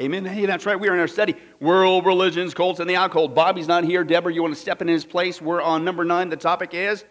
Amen. Hey, that's right. We are in our study, World Religions, Cults, and the Occult. Bobby's not here. Deborah, you want to step in his place? We're on number nine. The topic is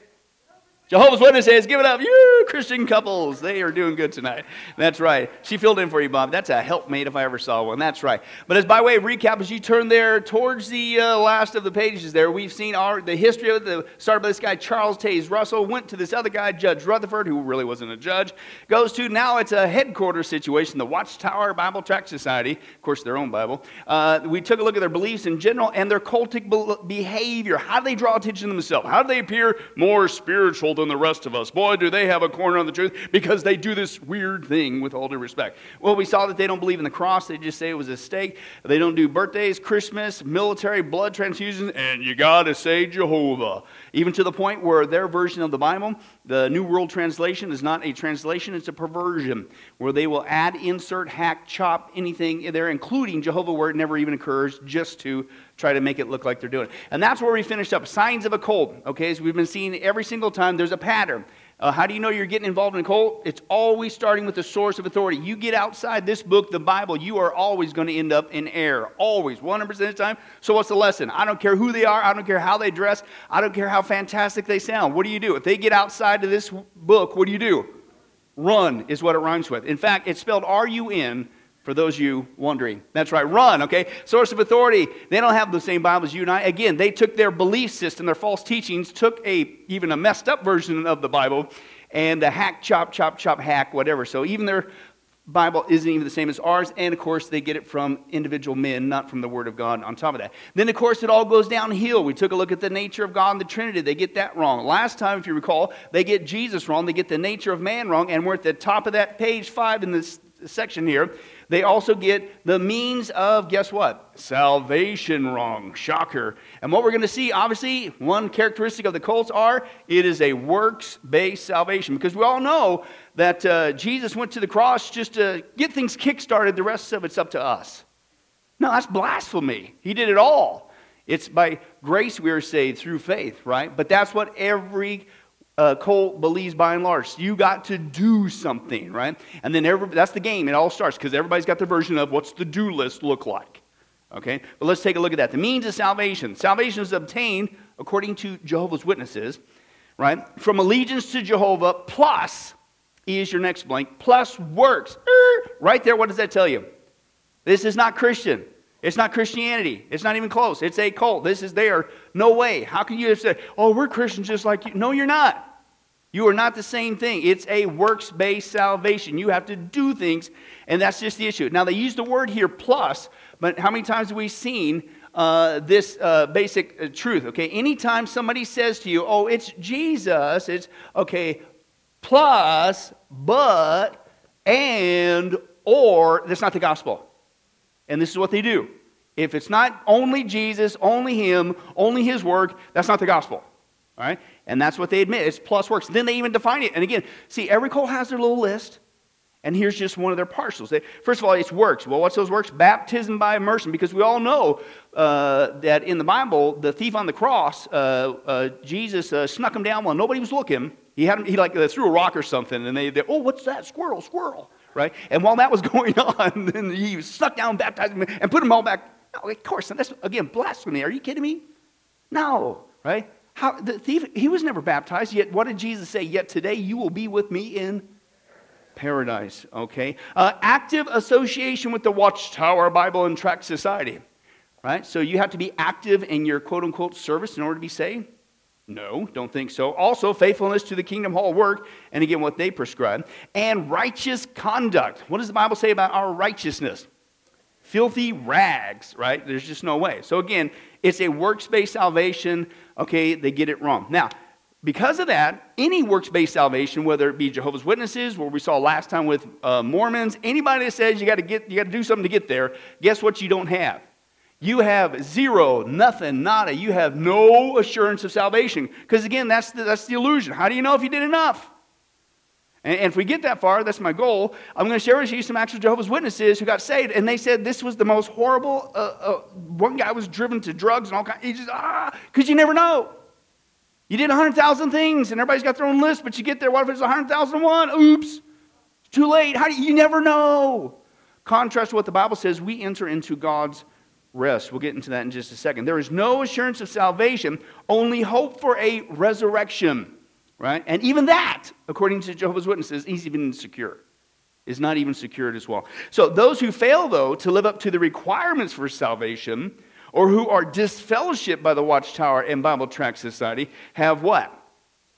Jehovah's Witnesses, give it up. You Christian couples, they are doing good tonight. That's right. She filled in for you, Bob. That's a helpmate if I ever saw one. That's right. But as by way of recap, as you turn there towards the uh, last of the pages there, we've seen our the history of the started by this guy Charles Taze Russell, went to this other guy Judge Rutherford, who really wasn't a judge, goes to now it's a headquarters situation, the Watchtower Bible Tract Society, of course their own Bible. Uh, we took a look at their beliefs in general and their cultic behavior. How do they draw attention to themselves? How do they appear more spiritual? Than the rest of us. Boy, do they have a corner on the truth because they do this weird thing with all due respect. Well, we saw that they don't believe in the cross. They just say it was a stake. They don't do birthdays, Christmas, military blood transfusions, and you got to say Jehovah. Even to the point where their version of the Bible, the New World Translation, is not a translation, it's a perversion where they will add, insert, hack, chop anything in there, including Jehovah where it never even occurs, just to try to make it look like they're doing it. And that's where we finished up. Signs of a cult. Okay, so we've been seeing every single time there's a pattern. Uh, how do you know you're getting involved in a cult? It's always starting with the source of authority. You get outside this book, the Bible, you are always going to end up in error. Always, 100% of the time. So, what's the lesson? I don't care who they are. I don't care how they dress. I don't care how fantastic they sound. What do you do? If they get outside of this book, what do you do? Run is what it rhymes with. In fact, it's spelled R U N for those of you wondering. That's right, run, okay? Source of authority. They don't have the same Bible as you and I. Again, they took their belief system, their false teachings, took a even a messed up version of the Bible, and the hack, chop, chop, chop, hack, whatever. So even their Bible isn't even the same as ours, and of course, they get it from individual men, not from the Word of God on top of that. Then, of course, it all goes downhill. We took a look at the nature of God and the Trinity. They get that wrong. Last time, if you recall, they get Jesus wrong, they get the nature of man wrong, and we're at the top of that page five in this section here. They also get the means of, guess what? Salvation wrong. Shocker. And what we're going to see, obviously, one characteristic of the cults are it is a works based salvation. Because we all know that uh, Jesus went to the cross just to get things kick-started. The rest of it's up to us. No, that's blasphemy. He did it all. It's by grace we are saved through faith, right? But that's what every uh, believes by and large. You got to do something, right? And then every, that's the game. It all starts because everybody's got their version of what's the do list look like. Okay? But let's take a look at that. The means of salvation. Salvation is obtained, according to Jehovah's Witnesses, right? From allegiance to Jehovah plus, is your next blank, plus works. Er, right there, what does that tell you? This is not Christian. It's not Christianity. It's not even close. It's a cult. This is there. No way. How can you say, oh, we're Christians just like you? No, you're not. You are not the same thing. It's a works based salvation. You have to do things, and that's just the issue. Now, they use the word here plus, but how many times have we seen uh, this uh, basic uh, truth? Okay, anytime somebody says to you, oh, it's Jesus, it's okay, plus, but, and, or, that's not the gospel. And this is what they do. If it's not only Jesus, only Him, only His work, that's not the gospel. All right? And that's what they admit. It's plus works. Then they even define it. And again, see, every cult has their little list. And here's just one of their. They, first of all, it's works. Well, what's those works? Baptism by immersion. Because we all know uh, that in the Bible, the thief on the cross, uh, uh, Jesus uh, snuck him down while nobody was looking. He had him, he like uh, threw a rock or something, and they, they, oh, what's that? Squirrel, squirrel, right? And while that was going on, then he snuck down, baptized them, and put them all back. Oh, of course, and that's again blasphemy. Are you kidding me? No, right? How, the thief, he was never baptized, yet what did Jesus say? Yet today you will be with me in paradise, okay? Uh, active association with the Watchtower Bible and Tract Society, right? So you have to be active in your quote unquote service in order to be saved? No, don't think so. Also, faithfulness to the kingdom hall work, and again, what they prescribe, and righteous conduct. What does the Bible say about our righteousness? Filthy rags, right? There's just no way. So, again, it's a works based salvation. Okay, they get it wrong. Now, because of that, any works based salvation, whether it be Jehovah's Witnesses, where we saw last time with uh, Mormons, anybody that says you got to get, you got to do something to get there, guess what you don't have? You have zero, nothing, nada. You have no assurance of salvation. Because again, that's the, that's the illusion. How do you know if you did enough? And, if we get that far, that's my goal. I'm going to share with you some actual Jehovah's Witnesses who got saved, and they said this was the most horrible. Uh, uh, one guy was driven to drugs and all kinds. He just ah, because you never know. You did 100,000 things, and everybody's got their own list, but you get there. What if it's 100,001? Oops, too late. How do you, you never know? contrast to what the Bible says, we enter into God's rest. We'll get into that in just a second. There is no assurance of salvation, only hope for a resurrection, right? And even that, according to Jehovah's Witnesses, is even insecure. Is not even secured as well. So those who fail, though, to live up to the requirements for salvation, or who are disfellowshipped by the Watchtower and Bible Tract Society, have what?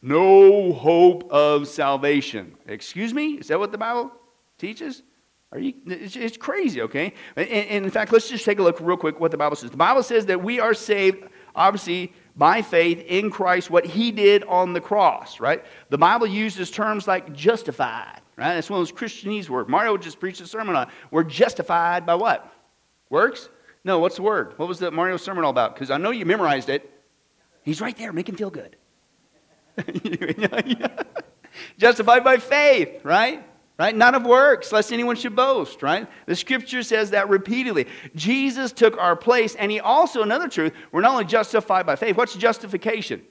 No hope of salvation. Excuse me? Is that what the Bible teaches? Are you, it's, it's crazy, okay? And, and, in fact, let's just take a look real quick what the Bible says. The Bible says that we are saved, obviously, by faith in Christ, what he did on the cross, right? The Bible uses terms like justified, right? That's one of those Christianese words. Mario just preached a sermon on We're justified by what? Works? No, what's the word? What was the Mario sermon all about? Because I know you memorized it. He's right there, make him feel good. Justified by faith, right? Right? Not of works, lest anyone should boast, right? The scripture says that repeatedly. Jesus took our place, and he also, another truth, we're not only justified by faith. What's justification?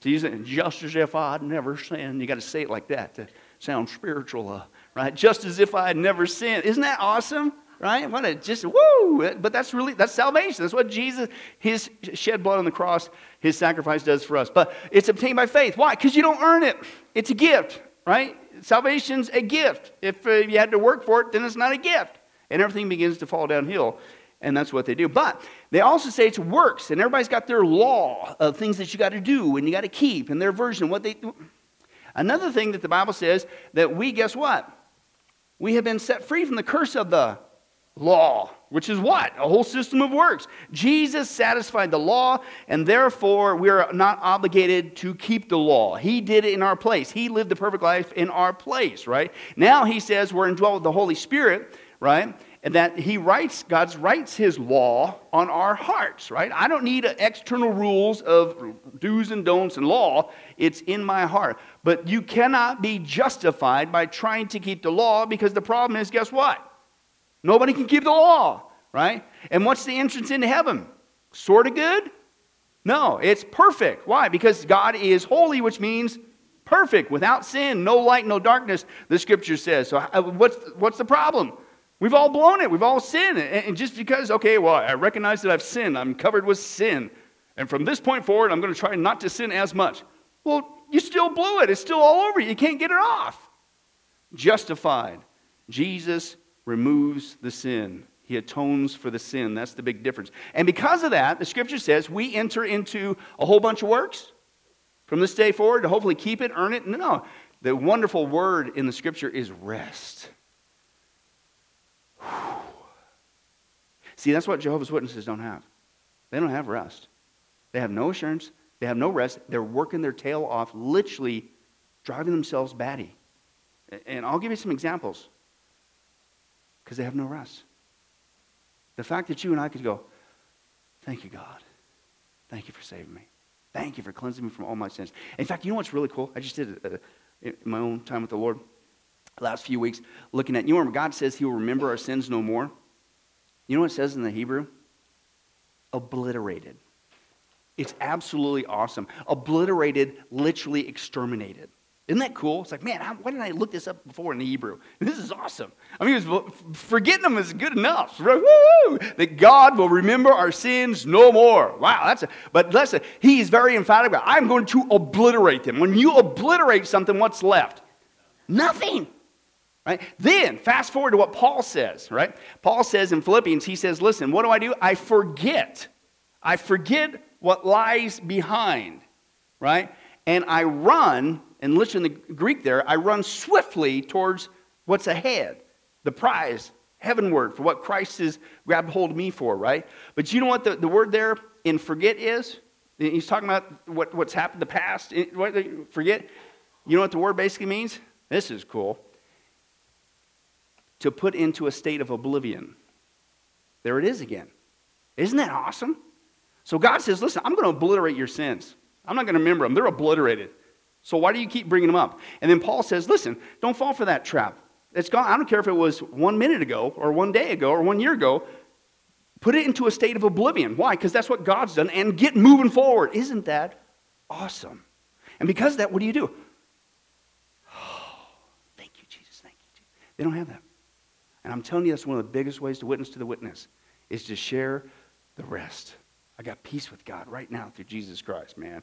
Jesus, just as if I had never sinned. You got to say it like that to sound spiritual, uh, right? Just as if I had never sinned. Isn't that awesome? right? What a just woo! But that's really that's salvation. That's what Jesus, his shed blood on the cross, his sacrifice does for us. But it's obtained by faith. Why? Because you don't earn it. It's a gift, right? Salvation's a gift. If uh, you had to work for it, then it's not a gift, and everything begins to fall downhill. And that's what they do. But they also say it's works, and everybody's got their law of things that you got to do and you got to keep, and their version of what they. Do. Another thing that the Bible says that we guess what? We have been set free from the curse of the law, which is what? A whole system of works. Jesus satisfied the law, and therefore we are not obligated to keep the law. He did it in our place. He lived the perfect life in our place, right? Now he says we're indwelt with the Holy Spirit, right? And that he writes, God writes his law on our hearts, right? I don't need external rules of do's and don'ts and law. It's in my heart. But you cannot be justified by trying to keep the law because the problem is, guess what? Nobody can keep the law, right? And what's the entrance into heaven? Sort of good? No, it's perfect. Why? Because God is holy, which means perfect, without sin, no light, no darkness, the scripture says. So, uh, what's, what's the problem? We've all blown it. We've all sinned. And just because, okay, well, I recognize that I've sinned, I'm covered with sin. And from this point forward, I'm going to try not to sin as much. Well, you still blew it. It's still all over you. You can't get it off. Justified. Jesus removes the sin. He atones for the sin. That's the big difference. And because of that, the scripture says we enter into a whole bunch of works from this day forward to hopefully keep it, earn it. No, no. The wonderful word in the scripture is rest. Whew. See, that's what Jehovah's Witnesses don't have. They don't have rest. They have no assurance. They have no rest. They're working their tail off, literally driving themselves batty. And I'll give you some examples because they have no rest. The fact that you and I could go, Thank you, God. Thank you for saving me. Thank you for cleansing me from all my sins. In fact, you know what's really cool? I just did it in my own time with the Lord last few weeks looking at, you know, God says he will remember our sins no more. You know what it says in the Hebrew? Obliterated. It's absolutely awesome. Obliterated, literally exterminated. Isn't that cool? It's like, man, why didn't I look this up before in the Hebrew? This is awesome. I mean, forgetting them is good enough. That God will remember our sins no more. Wow, that's a, but listen, he is very emphatic about, I'm going to obliterate them. When you obliterate something, what's left? Nothing. Right? Then, fast forward to what Paul says, right? Paul says in Philippians, he says, listen, what do I do? I forget. I forget what lies behind, right? And I run and listen in the Greek there, I run swiftly towards what's ahead, the prize, heavenward, for what Christ has grabbed hold of me for, right? But you know what the, the word there in forget is? He's talking about what, what's happened in the past. What, forget? You know what the word basically means? This is cool. To put into a state of oblivion. There it is again. Isn't that awesome? So God says, listen, I'm going to obliterate your sins. I'm not going to remember them. They're obliterated. So why do you keep bringing them up? And then Paul says, listen, don't fall for that trap. It's gone. I don't care if it was one minute ago or one day ago or one year ago. Put it into a state of oblivion. Why? Because that's what God's done. And get moving forward. Isn't that awesome? And because of that, what do you do? Oh, thank you, Jesus. Thank you. Jesus. They don't have that. And I'm telling you, that's one of the biggest ways to witness to the witness is to share the rest. I got peace with God right now through Jesus Christ, man.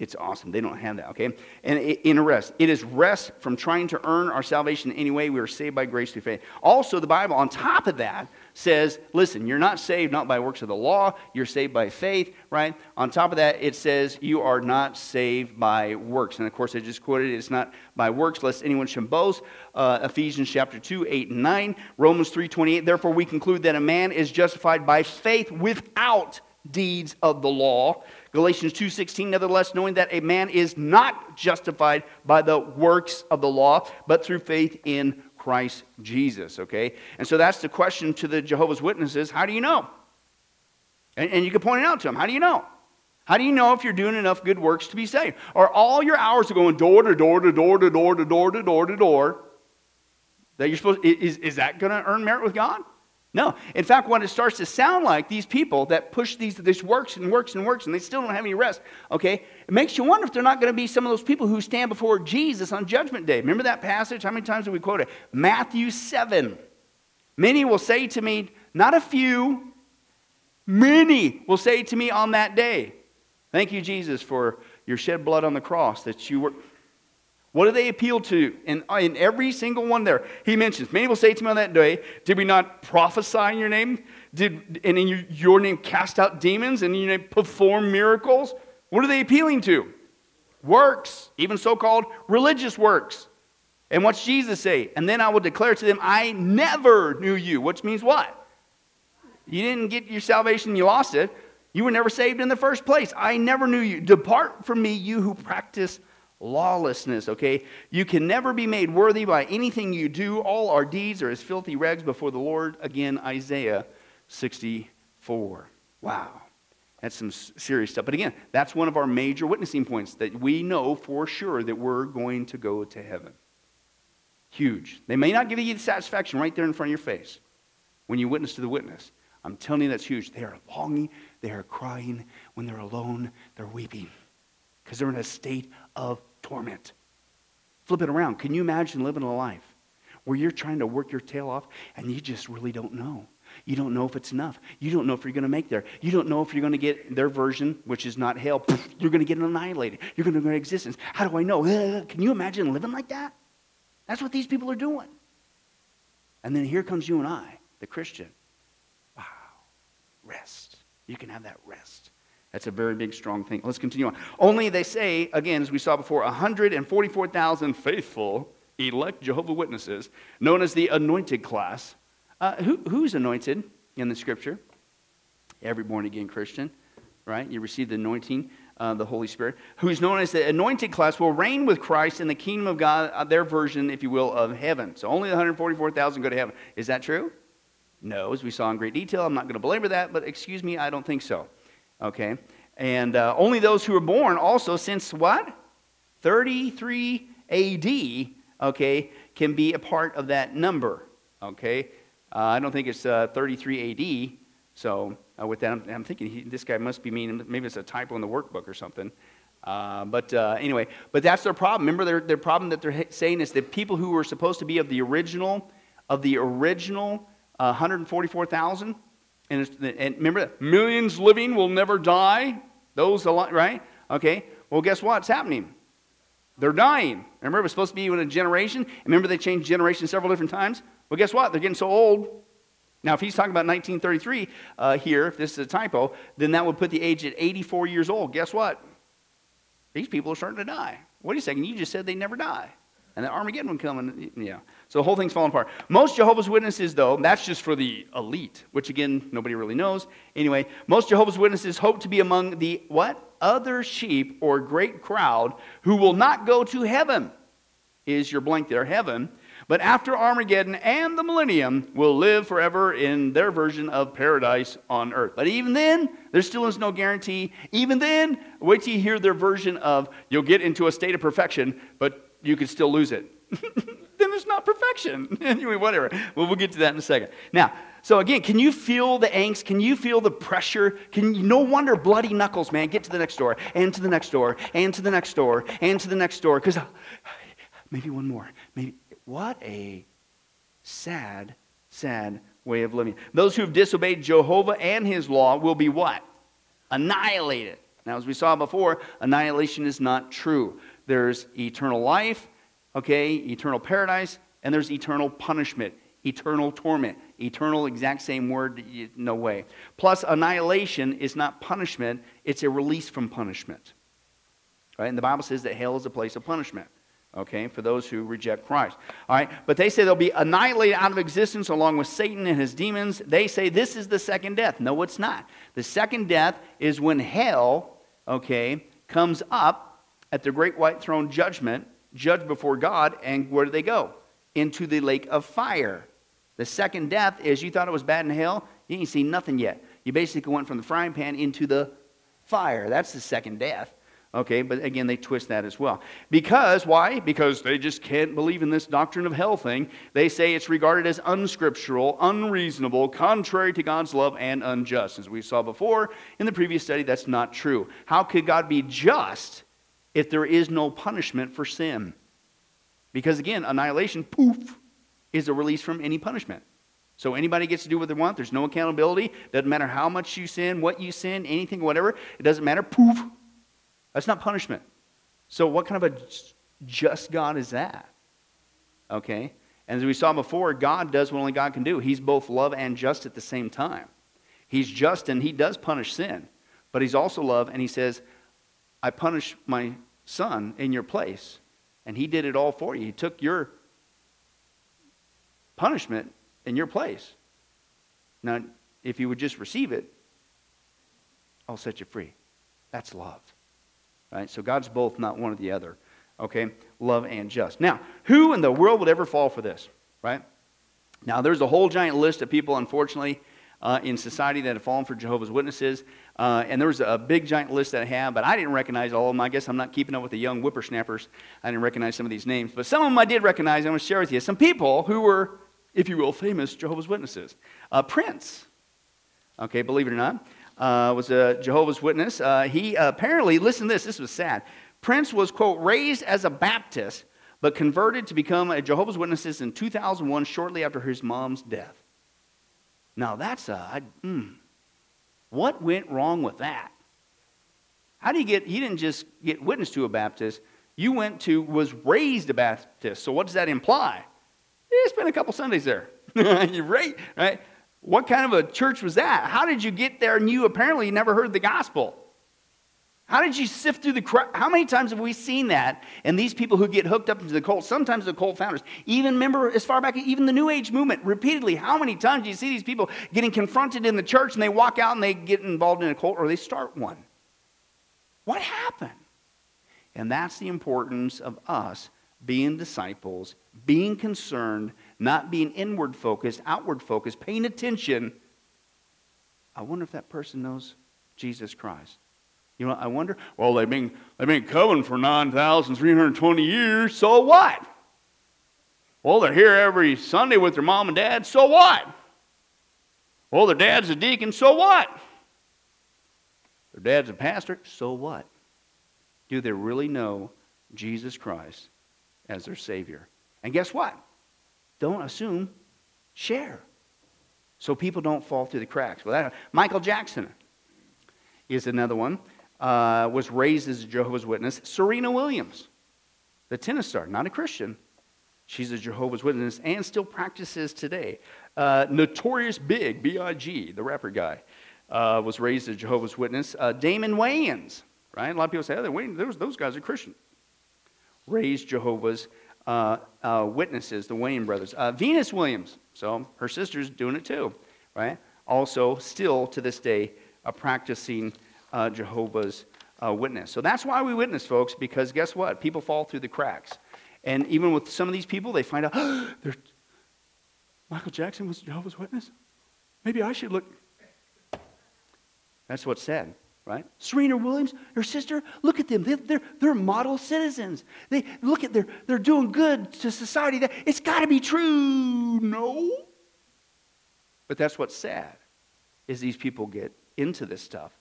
It's awesome. They don't have that, okay? And in rest, it is rest from trying to earn our salvation in any way. We are saved by grace through faith. Also, the Bible, on top of that, says, listen, you're not saved not by works of the law, you're saved by faith, right? On top of that, it says you are not saved by works. And of course, I just quoted it's not by works, lest anyone should boast. Uh, Ephesians chapter 2, 8 and 9. Romans 3, 28. Therefore, we conclude that a man is justified by faith without deeds of the law. Galatians 2:16 nevertheless knowing that a man is not justified by the works of the law but through faith in Christ Jesus, okay? And so that's the question to the Jehovah's Witnesses, how do you know? And, and you can point it out to them, how do you know? How do you know if you're doing enough good works to be saved? Are all your hours going door to door to door to door to door to door to door that you're supposed is, is that going to earn merit with God? No. In fact, what it starts to sound like, these people that push these, this works and works and works, and they still don't have any rest, okay, it makes you wonder if they're not going to be some of those people who stand before Jesus on Judgment Day. Remember that passage? How many times have we quoted it? Matthew 7. Many will say to me, not a few, many will say to me on that day, Thank you, Jesus, for your shed blood on the cross that you were. What do they appeal to? And uh, in every single one there, he mentions, many will say to me on that day, Did we not prophesy in your name? Did, and in your name cast out demons? And in your name perform miracles? What are they appealing to? Works, even so called religious works. And what's Jesus say? And then I will declare to them, I never knew you. Which means what? You didn't get your salvation, you lost it. You were never saved in the first place. I never knew you. Depart from me, you who practice lawlessness, okay? You can never be made worthy by anything you do. All our deeds are as filthy rags before the Lord. Again, Isaiah 64. Wow. That's some serious stuff. But again, that's one of our major witnessing points that we know for sure that we're going to go to heaven. Huge. They may not give you the satisfaction right there in front of your face when you witness to the witness. I'm telling you that's huge. They are longing, they are crying. When they're alone, they're weeping because they're in a state of torment. Flip it around. Can you imagine living a life where you're trying to work your tail off and you just really don't know? You don't know if it's enough. You don't know if you're going to make there. You don't know if you're going to get their version, which is not hell. You're going to get annihilated. You're going to go into existence. How do I know? Uh, can you imagine living like that? That's what these people are doing. And then here comes you and I, the Christian. Wow. Rest. You can have that rest. That's a very big, strong thing. Let's continue on. Only they say, again, as we saw before, 144,000 faithful elect Jehovah Witnesses, known as the anointed class. Uh, who, who's anointed in the scripture? Every born again Christian, right? You receive the anointing, uh, the Holy Spirit. Who's known as the anointed class will reign with Christ in the kingdom of God, uh, their version, if you will, of heaven. So only the 144,000 go to heaven. Is that true? No, as we saw in great detail. I'm not going to belabor that, but excuse me, I don't think so. Okay? And uh, only those who were born also since what? 33 AD, okay, can be a part of that number. Okay? Uh, I don't think it's uh, 33 AD. So uh, with that, I'm, I'm thinking he, this guy must be meaning, maybe it's a typo in the workbook or something. Uh, but uh, anyway, but that's their problem. Remember, their, their problem that they're saying is that people who were supposed to be of the original, of the original 144,000, and, and remember that millions living will never die. Those, right? Okay. Well, guess what's happening? They're dying. Remember, it was supposed to be in a generation. Remember, they changed generations several different times. Well, guess what? They're getting so old. Now, if he's talking about 1933 uh, here, if this is a typo, then that would put the age at 84 years old. Guess what? These people are starting to die. Wait a second, you just said they never die. And the Armageddon would come, and yeah. So the whole thing's falling apart. Most Jehovah's Witnesses, though, that's just for the elite, which again, nobody really knows. Anyway, most Jehovah's Witnesses hope to be among the what? Other sheep or great crowd who will not go to heaven. Is your blank there, heaven? But after Armageddon and the millennium will live forever in their version of paradise on earth. But even then, there still is no guarantee. Even then, wait till you hear their version of you'll get into a state of perfection, but you could still lose it. then it's not perfection. anyway, whatever. Well, we'll get to that in a second. Now, so again, can you feel the angst? Can you feel the pressure? Can you, no wonder bloody knuckles, man. Get to the next door, and to the next door, and to the next door, and to the next door. Because uh, maybe one more. Maybe what a sad sad way of living. Those who have disobeyed Jehovah and his law will be what? Annihilated. Now, as we saw before, annihilation is not true. There's eternal life, okay, eternal paradise, and there's eternal punishment, eternal torment, eternal, exact same word, no way. Plus, annihilation is not punishment, it's a release from punishment. Right? And the Bible says that hell is a place of punishment okay, for those who reject Christ. All right, but they say they'll be annihilated out of existence along with Satan and his demons. They say this is the second death. No, it's not. The second death is when hell, okay, comes up at the great white throne judgment, judged before God, and where do they go? Into the lake of fire. The second death is you thought it was bad in hell, you ain't seen nothing yet. You basically went from the frying pan into the fire. That's the second death. Okay, but again, they twist that as well. Because, why? Because they just can't believe in this doctrine of hell thing. They say it's regarded as unscriptural, unreasonable, contrary to God's love, and unjust. As we saw before in the previous study, that's not true. How could God be just if there is no punishment for sin? Because again, annihilation, poof, is a release from any punishment. So anybody gets to do what they want. There's no accountability. Doesn't matter how much you sin, what you sin, anything, whatever. It doesn't matter. Poof, that's not punishment. So, what kind of a just God is that? Okay? And as we saw before, God does what only God can do. He's both love and just at the same time. He's just and he does punish sin, but he's also love and he says, I punish my son in your place. And he did it all for you. He took your punishment in your place. Now, if you would just receive it, I'll set you free. That's love. Right? So God's both, not one or the other. Okay? Love and just. Now, who in the world would ever fall for this? Right? Now, there's a whole giant list of people, unfortunately, uh, in society that have fallen for Jehovah's Witnesses. Uh, and there was a big giant list that I have, but I didn't recognize all of them. I guess I'm not keeping up with the young whippersnappers. I didn't recognize some of these names. But some of them I did recognize. I'm going to share with you some people who were, if you will, famous Jehovah's Witnesses. Uh, Prince. Okay, believe it or not uh, was a Jehovah's Witness. Uh, he apparently, listen to this, this was sad. Prince was, quote, raised as a Baptist, but converted to become a Jehovah's Witnesses in 2001, shortly after his mom's death. Now, that's a, I, mm, what went wrong with that? How do you get, he didn't just get witness to a Baptist, you went to, was raised a Baptist. So what does that imply? Yeah, spent a couple Sundays there. You're right, right? What kind of a church was that? How did you get there and you apparently never heard the gospel? How did you sift through the crowd? How many times have we seen that? And these people who get hooked up into the cult, sometimes the cult founders, even remember as far back, even the New Age movement, repeatedly, how many times do you see these people getting confronted in the church and they walk out and they get involved in a cult or they start one? What happened? And that's the importance of us being disciples, being concerned not being inward focused, outward focused, paying attention. I wonder if that person knows Jesus Christ. You know, I wonder, well, they've been, they've been coming for 9,320 years, so what? Well, they're here every Sunday with their mom and dad, so what? Well, their dad's a deacon, so what? Their dad's a pastor, so what? Do they really know Jesus Christ as their Savior? And guess what? Don't assume, share. So people don't fall through the cracks. Well, that, Michael Jackson is another one. Uh, was raised as a Jehovah's Witness. Serena Williams, the tennis star, not a Christian. She's a Jehovah's Witness and still practices today. Uh, Notorious Big, B.I.G., the rapper guy, uh, was raised as a Jehovah's Witness. Uh, Damon Wayans, right? A lot of people say, oh, those, those guys are Christian. Raised Jehovah's uh, uh, witnesses, the Wayans brothers. Venus Williams, so her sister's doing it too, right? Also, still to this day, a practicing uh, Jehovah's uh, Witness. So that's why we witness, folks, because guess what? People fall through the cracks. And even with some of these people, they find out, oh, Michael Jackson was Jehovah's Witness? Maybe I should look. That's what's sad right? Serena Williams, her sister, look at them. They, are they're, they're model citizens. They look at they're, they're doing good to society. It's got to be true. No. But that's what's sad is these people get into this stuff,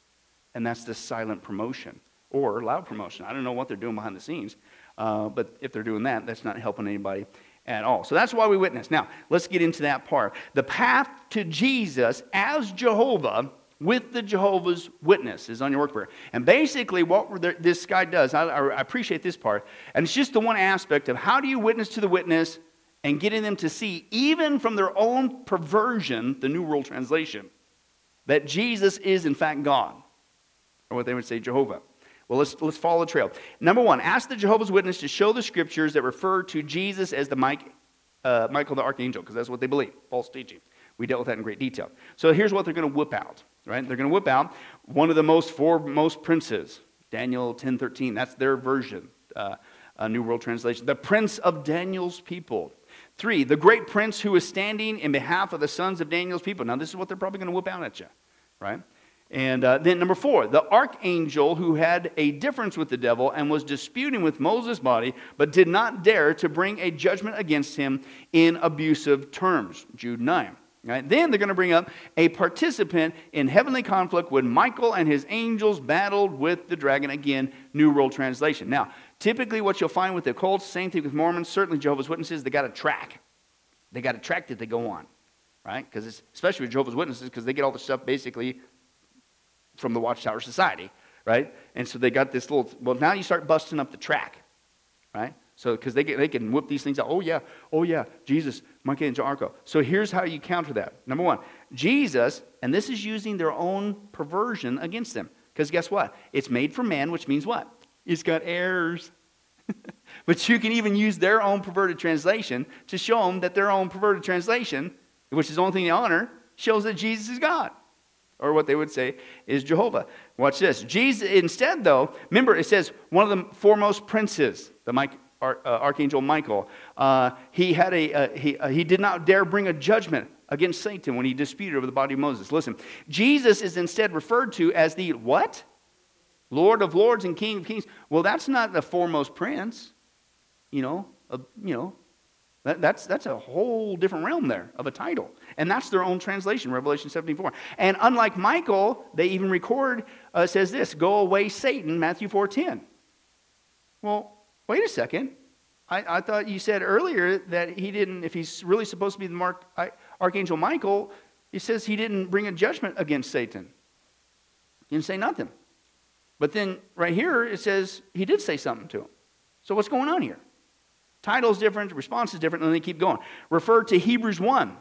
and that's this silent promotion or loud promotion. I don't know what they're doing behind the scenes, uh, but if they're doing that, that's not helping anybody at all. So that's why we witness. Now, let's get into that part. The path to Jesus as Jehovah with the Jehovah's Witness is on your workbook. And basically, what this guy does, I, I appreciate this part, and it's just the one aspect of how do you witness to the witness and getting them to see, even from their own perversion, the New World Translation, that Jesus is in fact God, or what they would say, Jehovah. Well, let's, let's follow the trail. Number one, ask the Jehovah's Witness to show the scriptures that refer to Jesus as the Mike, uh, Michael the Archangel, because that's what they believe, false teaching. We dealt with that in great detail. So here's what they're going to whip out, right? They're going to whip out one of the most foremost princes, Daniel 10:13. That's their version, uh, New World Translation. The prince of Daniel's people. Three, the great prince who is standing in behalf of the sons of Daniel's people. Now, this is what they're probably going to whip out at you, right? And uh, then number four, the archangel who had a difference with the devil and was disputing with Moses' body, but did not dare to bring a judgment against him in abusive terms. Jude 9. Right? Then they're going to bring up a participant in heavenly conflict when Michael and his angels battled with the dragon. Again, New World Translation. Now, typically what you'll find with the occults, same thing with Mormons, certainly Jehovah's Witnesses, they got a track. They got a track that they go on, right? Because especially with Jehovah's Witnesses, because they get all the stuff basically from the Watchtower Society, right? And so they got this little, well, now you start busting up the track, right? So, because they, they can whip these things out. Oh, yeah, oh, yeah, Jesus, Michael Arco. So here's how you counter that. Number one, Jesus, and this is using their own perversion against them. Because guess what? It's made for man, which means what? It's got errors. but you can even use their own perverted translation to show them that their own perverted translation, which is the only thing they honor, shows that Jesus is God or what they would say is Jehovah. Watch this. Jesus, instead, though, remember it says one of the foremost princes, the Mike, uh, Archangel Michael, uh, he, had a, uh, he, uh, he did not dare bring a judgment against Satan when he disputed over the body of Moses. Listen, Jesus is instead referred to as the what? Lord of lords and King of kings. Well, that's not the foremost prince, you know, you know, that, that's, that's a whole different realm there of a title. And that's their own translation, Revelation 17:4. And unlike Michael, they even record, uh, says this, go away, Satan, Matthew 4.10. Well, wait a second. I, I, thought you said earlier that he didn't, if he's really supposed to be the Mark, I, Archangel Michael, he says he didn't bring a judgment against Satan. He didn't say nothing. But then right here it says he did say something to him. So what's going on here? Title's different, response is different, and they keep going. Refer to Hebrews 1.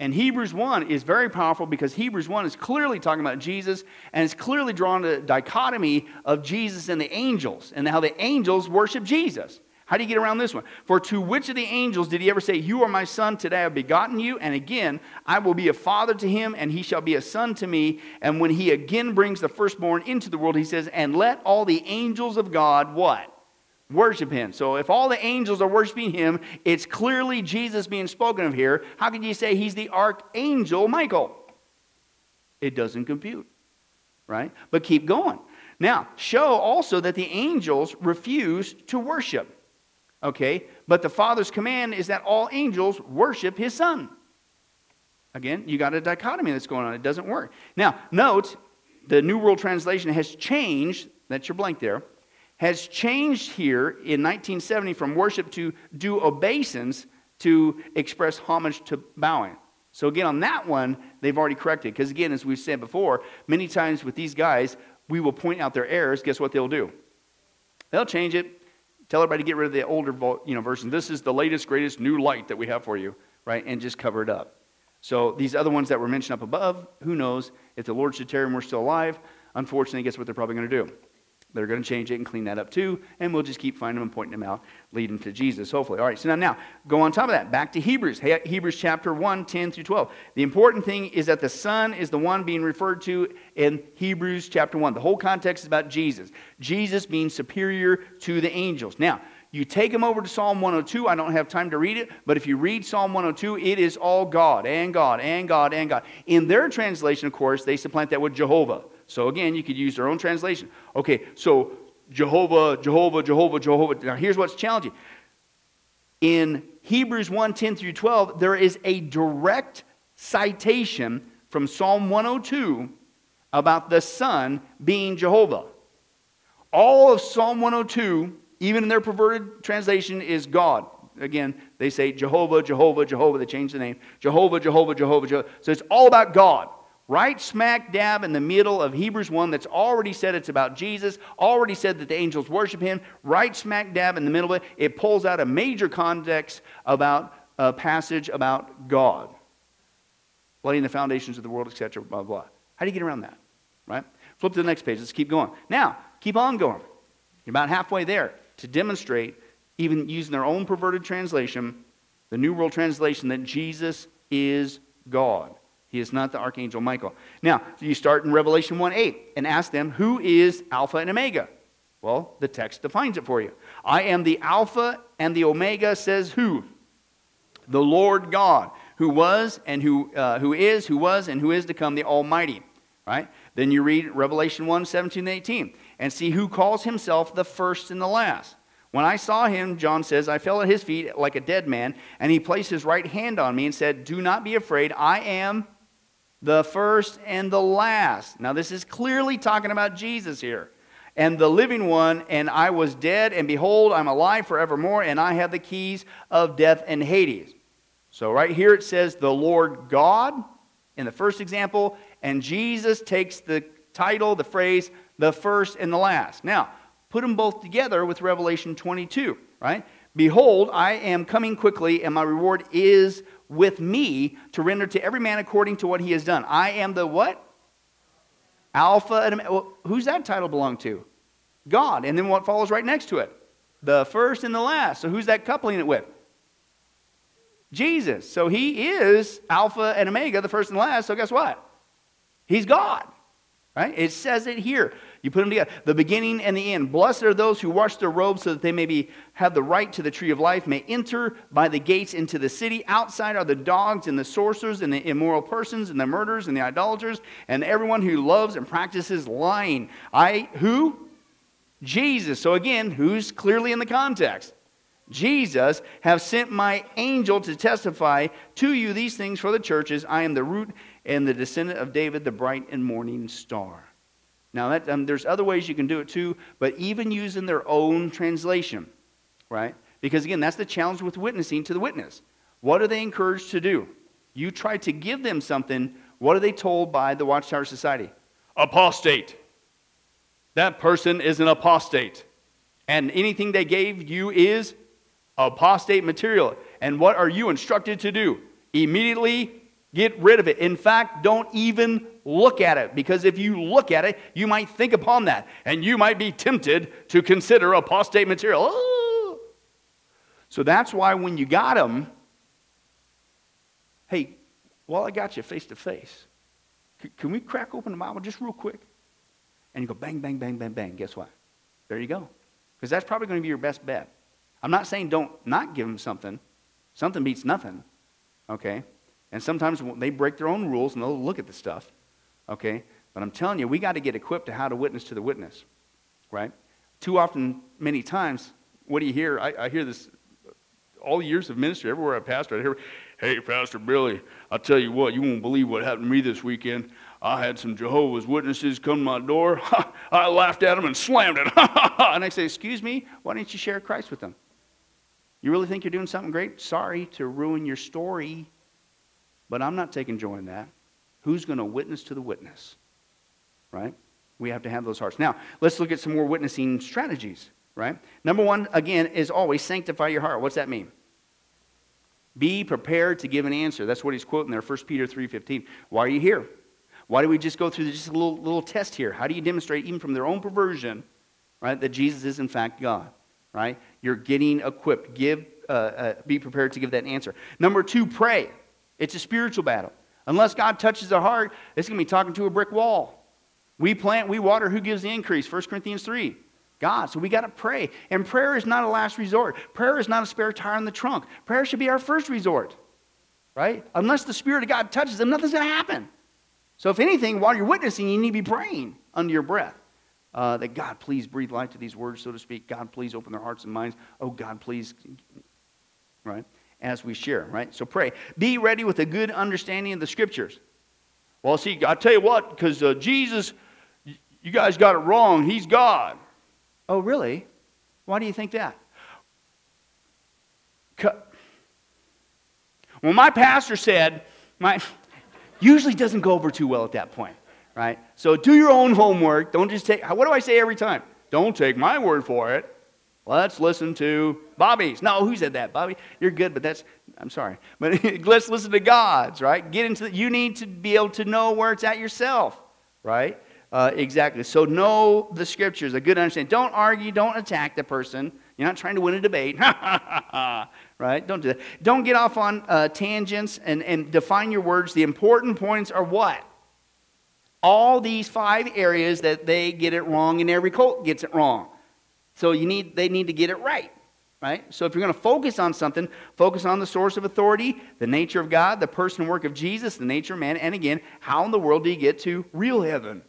And Hebrews 1 is very powerful because Hebrews 1 is clearly talking about Jesus and it's clearly drawn a dichotomy of Jesus and the angels and how the angels worship Jesus. How do you get around this one? For to which of the angels did he ever say, You are my son, today I have begotten you? And again, I will be a father to him, and he shall be a son to me. And when he again brings the firstborn into the world, he says, And let all the angels of God what? Worship him. So if all the angels are worshiping him, it's clearly Jesus being spoken of here. How can you say he's the archangel Michael? It doesn't compute, right? But keep going. Now, show also that the angels refuse to worship. Okay? But the Father's command is that all angels worship his Son. Again, you got a dichotomy that's going on. It doesn't work. Now, note the New World Translation has changed, that's your blank there, has changed here in 1970 from worship to do obeisance to express homage to bowing. So, again, on that one, they've already corrected. Because, again, as we've said before, many times with these guys, we will point out their errors. Guess what they'll do? They'll change it, tell everybody to get rid of the older you know, version. This is the latest, greatest new light that we have for you, right? And just cover it up. So, these other ones that were mentioned up above, who knows? If the Lord should tarry and we're still alive, unfortunately, guess what they're probably going to do? They're going to change it and clean that up too, and we'll just keep finding them and pointing them out, leading to Jesus, hopefully. All right, so now, now go on top of that. Back to Hebrews, Hebrews chapter 1, 10 through 12. The important thing is that the Son is the one being referred to in Hebrews chapter 1. The whole context is about Jesus. Jesus being superior to the angels. Now, you take them over to Psalm 102. I don't have time to read it, but if you read Psalm 102, it is all God and God and God and God. In their translation, of course, they supplant that with Jehovah. So again, you could use their own translation. Okay, so Jehovah, Jehovah, Jehovah, Jehovah. Now here's what's challenging. In Hebrews 1 10 through 12, there is a direct citation from Psalm 102 about the Son being Jehovah. All of Psalm 102, even in their perverted translation, is God. again, they say Jehovah, Jehovah, Jehovah. They change the name. Jehovah, Jehovah, Jehovah, Jehovah. So it's all about God. Right smack dab in the middle of Hebrews 1 that's already said it's about Jesus, already said that the angels worship him. Right smack dab in the middle of it, it pulls out a major context about a passage about God, laying the foundations of the world, etc., blah, blah. How do you get around that? Right? Flip to the next page. Let's keep going. Now, keep on going. You're about halfway there to demonstrate, even using their own perverted translation, the New World Translation, that Jesus is God. He is not the Archangel Michael. Now, you start in Revelation 1 8 and ask them, Who is Alpha and Omega? Well, the text defines it for you. I am the Alpha and the Omega, says who? The Lord God, who was and who, uh, who is, who was, and who is to come, the Almighty. Right? Then you read Revelation 1 17 and 18 and see who calls himself the first and the last. When I saw him, John says, I fell at his feet like a dead man, and he placed his right hand on me and said, Do not be afraid. I am the first and the last. Now, this is clearly talking about Jesus here. And the living one, and I was dead, and behold, I'm alive forevermore, and I have the keys of death and Hades. So, right here it says the Lord God in the first example, and Jesus takes the title, the phrase, the first and the last. Now, put them both together with Revelation 22, right? Behold, I am coming quickly, and my reward is with me to render to every man according to what he has done. I am the what? Alpha and well, who's that title belong to? God. And then what follows right next to it? The first and the last. So who's that coupling it with? Jesus. So he is Alpha and Omega, the first and last. So guess what? He's God. Right? It says it here. You put them together. The beginning and the end. Blessed are those who wash their robes so that they may be, have the right to the tree of life, may enter by the gates into the city. Outside are the dogs and the sorcerers and the immoral persons and the murderers and the idolaters and everyone who loves and practices lying. I, who? Jesus. So again, who's clearly in the context? Jesus, have sent my angel to testify to you these things for the churches. I am the root and the descendant of David, the bright and morning star. Now, that, um, there's other ways you can do it too, but even using their own translation, right? Because again, that's the challenge with witnessing to the witness. What are they encouraged to do? You try to give them something. What are they told by the Watchtower Society? Apostate. That person is an apostate. And anything they gave you is apostate material. And what are you instructed to do? Immediately get rid of it. In fact, don't even look at it because if you look at it, you might think upon that and you might be tempted to consider apostate material. Oh. So that's why when you got them, hey, well, I got you face to face. Can we crack open the Bible just real quick? And you go bang, bang, bang, bang, bang. Guess what? There you go. Because that's probably going to be your best bet. I'm not saying don't not give them something. Something beats nothing. Okay? And sometimes they break their own rules and they'll look at the stuff. Okay? But I'm telling you, we got to get equipped to how to witness to the witness. Right? Too often, many times, what do you hear? I, I hear this uh, all the years of ministry, everywhere I pastor, I hear, hey, Pastor Billy, I'll tell you what, you won't believe what happened to me this weekend. I had some Jehovah's Witnesses come to my door. I laughed at them and slammed it. and I say, excuse me, why didn't you share Christ with them? You really think you're doing something great? Sorry to ruin your story, but I'm not taking joy in that. Who's going to witness to the witness? Right? We have to have those hearts. Now, let's look at some more witnessing strategies, right? Number one, again, is always sanctify your heart. What's that mean? Be prepared to give an answer. That's what he's quoting there, 1 Peter 3.15. Why are you here? Why do we just go through just a little, little test here? How do you demonstrate, even from their own perversion, right, that Jesus is in fact God? right? You're getting equipped. Give, uh, uh, be prepared to give that answer. Number two, pray. It's a spiritual battle. Unless God touches our heart, it's going to be talking to a brick wall. We plant, we water. Who gives the increase? 1 Corinthians 3. God. So we got to pray. And prayer is not a last resort. Prayer is not a spare tire in the trunk. Prayer should be our first resort, right? Unless the Spirit of God touches them, nothing's going to happen. So if anything, while you're witnessing, you need to be praying under your breath. Uh, that God, please breathe life to these words, so to speak. God, please open their hearts and minds. Oh, God, please, right? As we share, right? So pray. Be ready with a good understanding of the scriptures. Well, see, i tell you what, because uh, Jesus, you guys got it wrong. He's God. Oh, really? Why do you think that? Well, my pastor said, my usually doesn't go over too well at that point, right? So do your own homework. Don't just take, what do I say every time? Don't take my word for it. Let's listen to Bobby's. No, who said that? Bobby, you're good, but that's, I'm sorry. But let's listen to God's, right? Get into the, you need to be able to know where it's at yourself, right? Uh, exactly. So know the scriptures, a good understanding. Don't argue, don't attack the person. You're not trying to win a debate. right? Don't do that. Don't get off on uh, tangents and, and define your words. The important points are what? All these five areas that they get it wrong and every cult gets it wrong. So you need, they need to get it right. Right? So if you're going to focus on something, focus on the source of authority, the nature of God, the person and work of Jesus, the nature of man, and again, how in the world do you get to real heaven?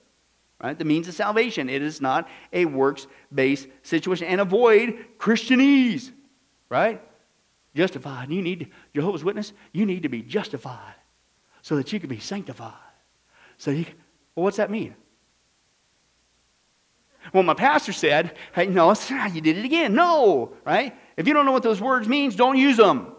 right? The means of salvation. It is not a works based situation. And avoid Christianese, right? Justified. You need, Jehovah's Witness, you need to be justified so that you can be sanctified. So you, well, what's that mean? Well, my pastor said, hey, no, you did it again. No, right? If you don't know what those words means, don't use them.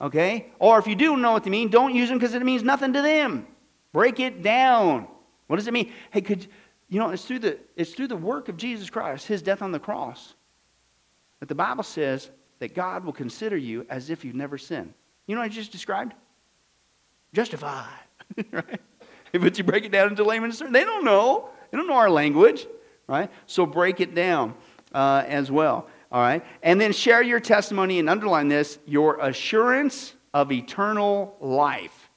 Okay? Or if you do know what they mean, don't use them because it means nothing to them. Break it down. What does it mean? Hey, could you know it's through the it's through the work of Jesus Christ, his death on the cross, that the Bible says that God will consider you as if you've never sinned. You know what I just described? Justified. right? But you break it down into layman's terms, they don't know. They don't know our language, right? So break it down uh, as well. All right? And then share your testimony and underline this your assurance of eternal life.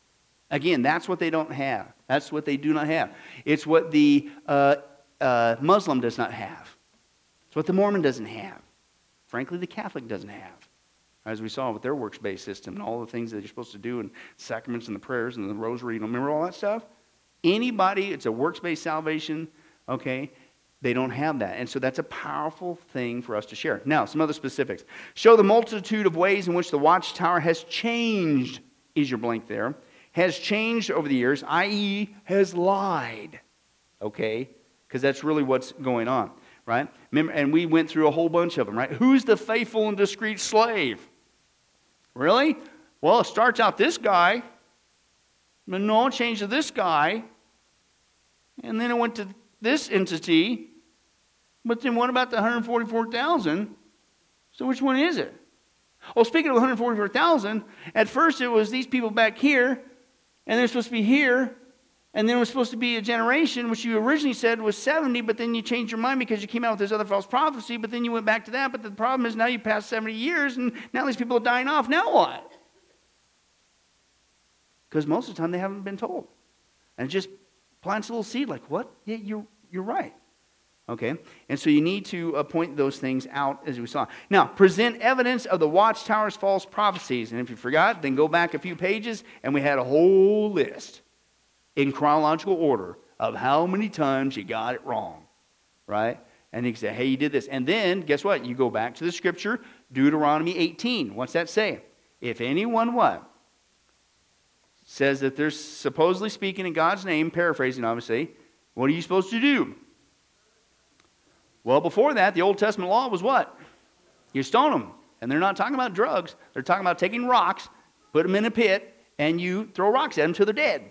Again, that's what they don't have. That's what they do not have. It's what the uh, uh, Muslim does not have. It's what the Mormon doesn't have. Frankly, the Catholic doesn't have. As we saw with their works based system and all the things that you're supposed to do, and sacraments and the prayers and the rosary, you know, remember all that stuff? Anybody, it's a works based salvation, okay? They don't have that. And so that's a powerful thing for us to share. Now, some other specifics. Show the multitude of ways in which the watchtower has changed, is your blank there has changed over the years, i.e., has lied. Okay? Because that's really what's going on, right? Remember, and we went through a whole bunch of them, right? Who's the faithful and discreet slave? Really? Well, it starts out this guy, no, it changed to this guy, and then it went to this entity. But then what about the 144,000? So which one is it? Well, speaking of 144,000, at first it was these people back here, and they're supposed to be here, and then it was supposed to be a generation, which you originally said was 70, but then you changed your mind because you came out with this other false prophecy, but then you went back to that. But the problem is now you passed 70 years, and now these people are dying off. Now what? Because most of the time they haven't been told. And it just plants a little seed like, what? Yeah, you're, you're right. Okay? And so you need to uh, point those things out as we saw. Now, present evidence of the watchtower's false prophecies. And if you forgot, then go back a few pages, and we had a whole list in chronological order of how many times you got it wrong. Right? And can say, hey, you did this. And then, guess what? You go back to the scripture, Deuteronomy 18. What's that say? If anyone what? Says that they're supposedly speaking in God's name, paraphrasing obviously, what are you supposed to do? Well, before that, the Old Testament law was what? You stone them. And they're not talking about drugs. They're talking about taking rocks, put them in a pit, and you throw rocks at them till they're dead.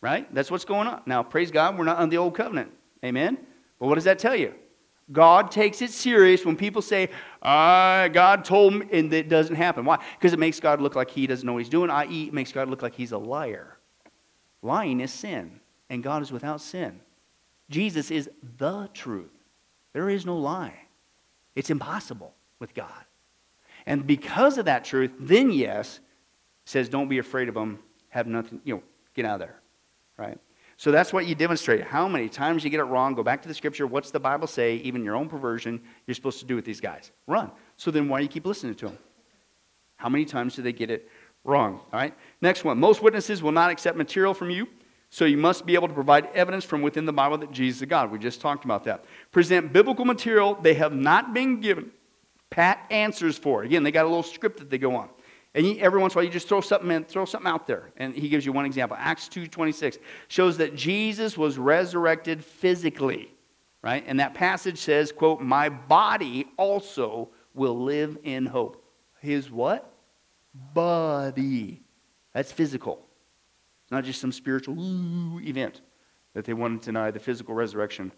Right? That's what's going on. Now, praise God, we're not on the old covenant. Amen? But what does that tell you? God takes it serious when people say, uh, God told me, and it doesn't happen. Why? Because it makes God look like he doesn't know what he's doing, i.e., it makes God look like he's a liar. Lying is sin, and God is without sin. Jesus is the truth. There is no lie. It's impossible with God. And because of that truth, then yes, says don't be afraid of them, have nothing, you know, get out of there. Right? So that's what you demonstrate. How many times you get it wrong, go back to the scripture. What's the Bible say? Even your own perversion, you're supposed to do with these guys. Run. So then why do you keep listening to them? How many times do they get it wrong? All right. Next one. Most witnesses will not accept material from you so you must be able to provide evidence from within the Bible that Jesus is God. We just talked about that. Present biblical material they have not been given pat answers for. Again, they got a little script that they go on. And every once in a while, you just throw something in, throw something out there. And he gives you one example. Acts 2.26 shows that Jesus was resurrected physically, right? And that passage says, quote, my body also will live in hope. his what? Body. That's physical. It's not just some spiritual event that they want to deny the physical resurrection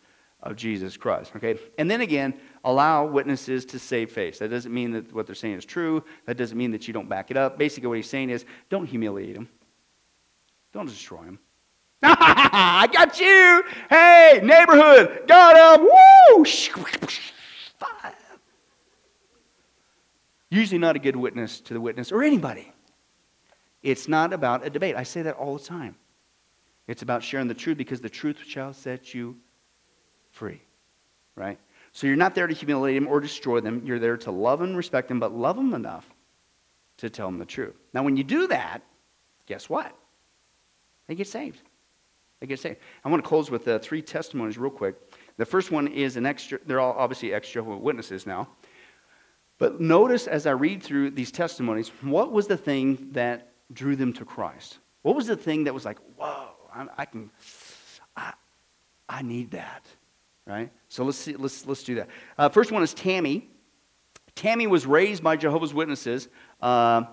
of Jesus Christ. Okay? And then again, allow witnesses to save face. That doesn't mean that what they're saying is true. That doesn't mean that you don't back it up. Basically, what he's saying is don't humiliate them, don't destroy them. I got you. Hey, neighborhood, got him. Woo! Usually not a good witness to the witness or anybody. It's not about a debate. I say that all the time. It's about sharing the truth because the truth shall set you free. Right? So you're not there to humiliate them or destroy them. You're there to love and respect them, but love them enough to tell them the truth. Now, when you do that, guess what? They get saved. They get saved. I want to close with uh, three testimonies real quick. The first one is an extra, they're all obviously extra witnesses now. But notice as I read through these testimonies, what was the thing that drew them to Christ? What was the thing that was like, whoa, I, I can, I, I need that, right? So let's see, let's let's do that. Uh, first one is Tammy. Tammy was raised by Jehovah's Witnesses. Uh,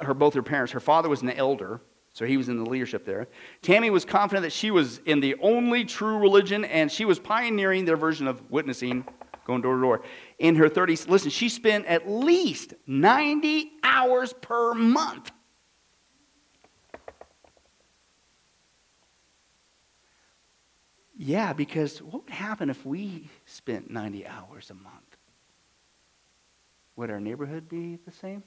her both her parents. Her father was an elder, so he was in the leadership there. Tammy was confident that she was in the only true religion, and she was pioneering their version of witnessing, going door to door. In her 30s, listen, she spent at least 90 hours per month Yeah, because what would happen if we spent 90 hours a month? Would our neighborhood be the same?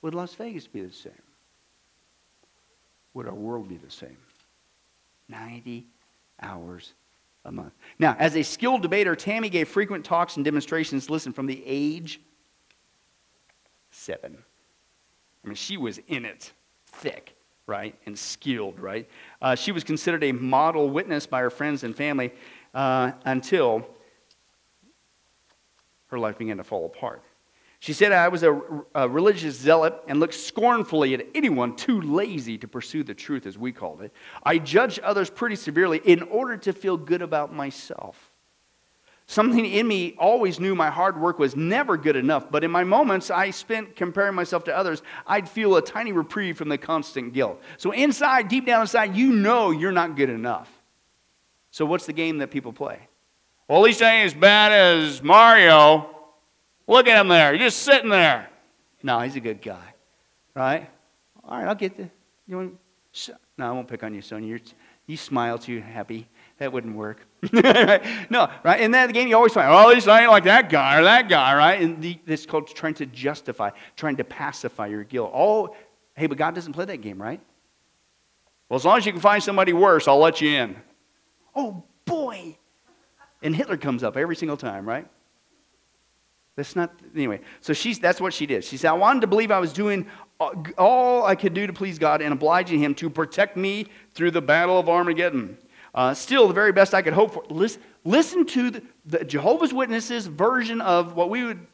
Would Las Vegas be the same? Would our world be the same? 90 hours a month. Now, as a skilled debater, Tammy gave frequent talks and demonstrations, listen, from the age seven. I mean, she was in it thick right, and skilled, right? Uh, she was considered a model witness by her friends and family uh, until her life began to fall apart. She said, I was a, a, religious zealot and looked scornfully at anyone too lazy to pursue the truth, as we called it. I judged others pretty severely in order to feel good about myself. Something in me always knew my hard work was never good enough, but in my moments I spent comparing myself to others, I'd feel a tiny reprieve from the constant guilt. So inside, deep down inside, you know you're not good enough. So what's the game that people play? Well, at least I ain't as bad as Mario. Look at him there. He's just sitting there. No, he's a good guy. Right? All right, I'll get the. You want, no, I won't pick on you, Sonia. You're, you smile too happy. That wouldn't work. no, right? In that game, you always find, oh, at least I ain't like that guy or that guy, right? And the, this is called trying to justify, trying to pacify your guilt. Oh, hey, but God doesn't play that game, right? Well, as long as you can find somebody worse, I'll let you in. Oh, boy. And Hitler comes up every single time, right? That's not, anyway. So she's, that's what she did. She said, I wanted to believe I was doing all I could do to please God and obliging Him to protect me through the battle of Armageddon. Uh, still, the very best I could hope for. Listen, listen to the, the Jehovah's Witnesses version of what we would,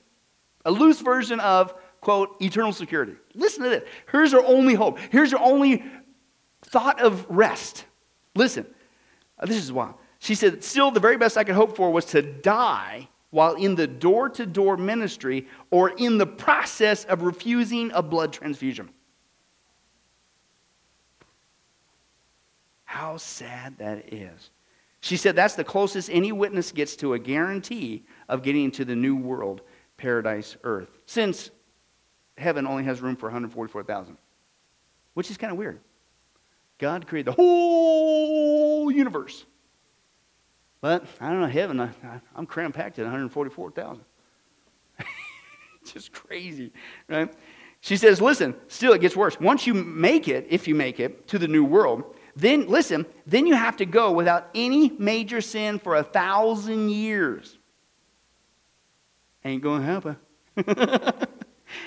a loose version of, quote, eternal security. Listen to this. Here's our only hope. Here's our only thought of rest. Listen, uh, this is wild. She said, still, the very best I could hope for was to die while in the door to door ministry or in the process of refusing a blood transfusion. How sad that is. She said that's the closest any witness gets to a guarantee of getting into the new world, paradise, earth, since heaven only has room for 144,000, which is kind of weird. God created the whole universe. But I don't know, heaven, I, am cram packed at 144,000. Just crazy, right? She says, listen, still it gets worse. Once you make it, if you make it, to the new world, then, listen, then you have to go without any major sin for a thousand years. Ain't going to happen.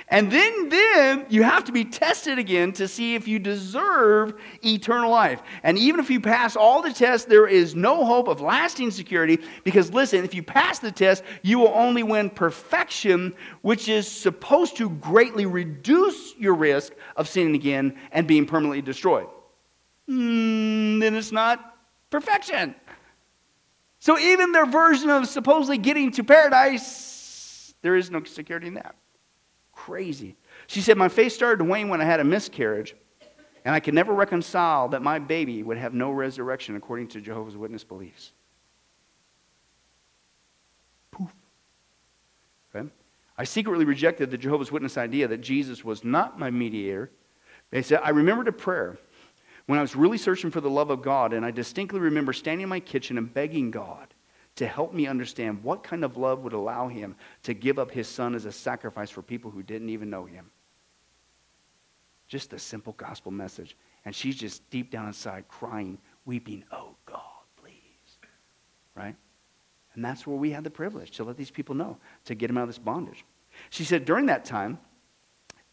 and then, then you have to be tested again to see if you deserve eternal life. And even if you pass all the tests, there is no hope of lasting security because, listen, if you pass the test, you will only win perfection, which is supposed to greatly reduce your risk of sinning again and being permanently destroyed mm, then it's not perfection. So even their version of supposedly getting to paradise, there is no security in that. crazy. She said, My faith started to wane when I had a miscarriage, and I could never reconcile that my baby would have no resurrection according to Jehovah's Witness beliefs. Poof. Okay? I secretly rejected the Jehovah's Witness idea that Jesus was not my mediator. They said, I remembered a prayer when I was really searching for the love of God, and I distinctly remember standing in my kitchen and begging God to help me understand what kind of love would allow him to give up his son as a sacrifice for people who didn't even know him. Just a simple gospel message. And she's just deep down inside crying, weeping, Oh God, please. Right? And that's where we had the privilege to let these people know, to get them out of this bondage. She said, During that time,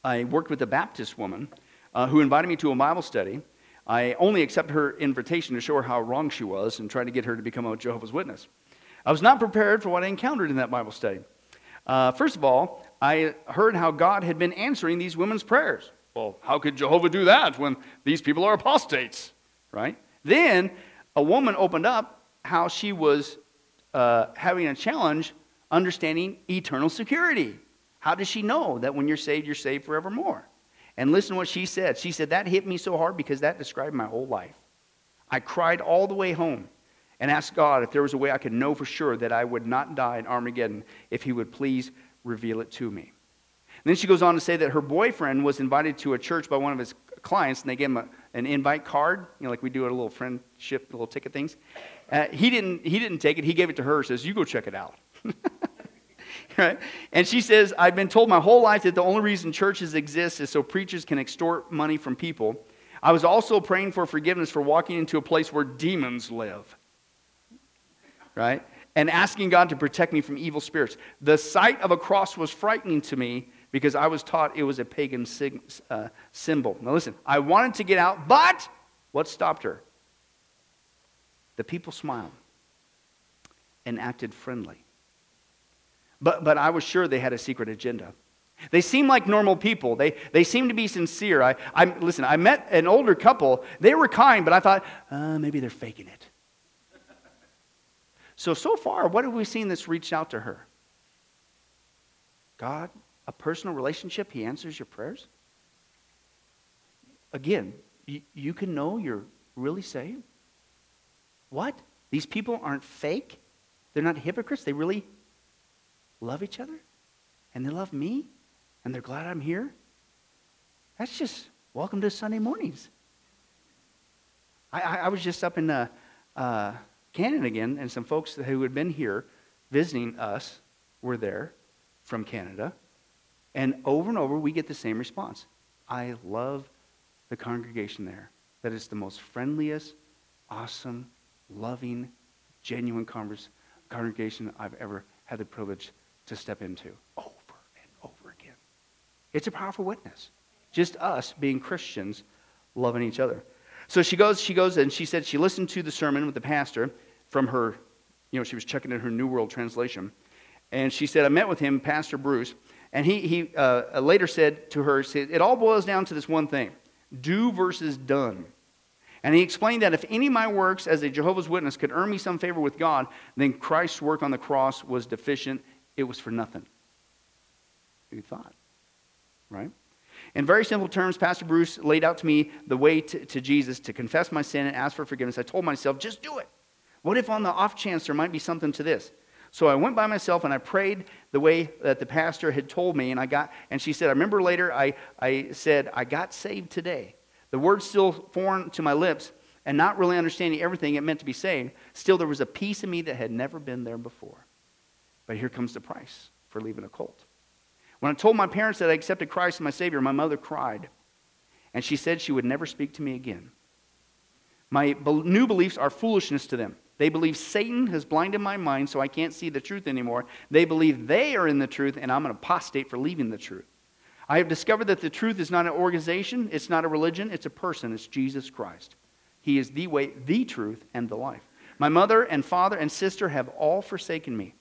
I worked with a Baptist woman uh, who invited me to a Bible study. I only accepted her invitation to show her how wrong she was and try to get her to become a Jehovah's Witness. I was not prepared for what I encountered in that Bible study. Uh, first of all, I heard how God had been answering these women's prayers. Well, how could Jehovah do that when these people are apostates, right? Then a woman opened up how she was uh, having a challenge understanding eternal security. How does she know that when you're saved, you're saved forevermore? And listen to what she said. She said, That hit me so hard because that described my whole life. I cried all the way home and asked God if there was a way I could know for sure that I would not die in Armageddon, if He would please reveal it to me. And then she goes on to say that her boyfriend was invited to a church by one of his clients, and they gave him a, an invite card, you know, like we do at a little friendship, little ticket things. Uh, he, didn't, he didn't take it. He gave it to her, says, You go check it out. right? And she says, I've been told my whole life that the only reason churches exist is so preachers can extort money from people. I was also praying for forgiveness for walking into a place where demons live right? And asking God to protect me from evil spirits. The sight of a cross was frightening to me because I was taught it was a pagan sig- uh, symbol. Now, listen, I wanted to get out, but what stopped her? The people smiled and acted friendly. But, but I was sure they had a secret agenda. They seem like normal people. They, they seemed to be sincere. I, I, listen, I met an older couple. They were kind, but I thought, uh, maybe they're faking it. So, so far, what have we seen that's reached out to her? God, a personal relationship, He answers your prayers. Again, you, you can know you're really saved. What? These people aren't fake? They're not hypocrites? They really love each other? And they love me? And they're glad I'm here? That's just welcome to Sunday mornings. I, I, I was just up in uh, uh, Canada again, and some folks who had been here visiting us were there from Canada. And over and over, we get the same response. I love the congregation there. That is the most friendliest, awesome, loving, genuine converse, congregation I've ever had the privilege to step into over and over again. It's a powerful witness. Just us being Christians loving each other. So she goes, she goes, and she said she listened to the sermon with the pastor from her, you know, she was checking in her New World Translation. And she said, I met with him, Pastor Bruce, and he, he uh, later said to her, It all boils down to this one thing do versus done. And he explained that if any of my works as a Jehovah's Witness could earn me some favor with God, then Christ's work on the cross was deficient. It was for nothing. You thought, right? In very simple terms, Pastor Bruce laid out to me the way to, to, Jesus to confess my sin and ask for forgiveness. I told myself, just do it. What if on the off chance there might be something to this? So I went by myself and I prayed the way that the pastor had told me, and I got and she said, I remember later I, I said, I got saved today. The word's still foreign to my lips, and not really understanding everything it meant to be saved, still there was a piece of me that had never been there before. But here comes the price for leaving a cult. When I told my parents that I accepted Christ as my Savior, my mother cried. And she said she would never speak to me again. My new beliefs are foolishness to them. They believe Satan has blinded my mind so I can't see the truth anymore. They believe they are in the truth and I'm an apostate for leaving the truth. I have discovered that the truth is not an organization, it's not a religion, it's a person. It's Jesus Christ. He is the way, the truth, and the life. My mother and father and sister have all forsaken me,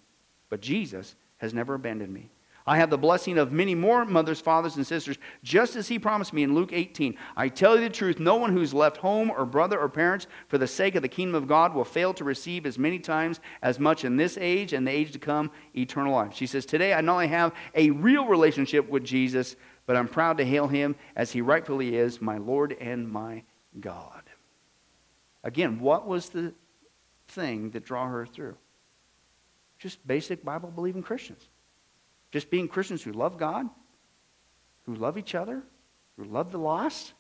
but Jesus has never abandoned me. I have the blessing of many more mothers, fathers, and sisters, just as he promised me in Luke 18. I tell you the truth, no one who's left home or brother or parents for the sake of the kingdom of God will fail to receive as many times as much in this age and the age to come eternal life. She says, Today I not only have a real relationship with Jesus, but I'm proud to hail him as he rightfully is, my Lord and my God. Again, what was the thing that draw her through? Just basic Bible believing Christians. Just being Christians who love God, who love each other, who love the lost,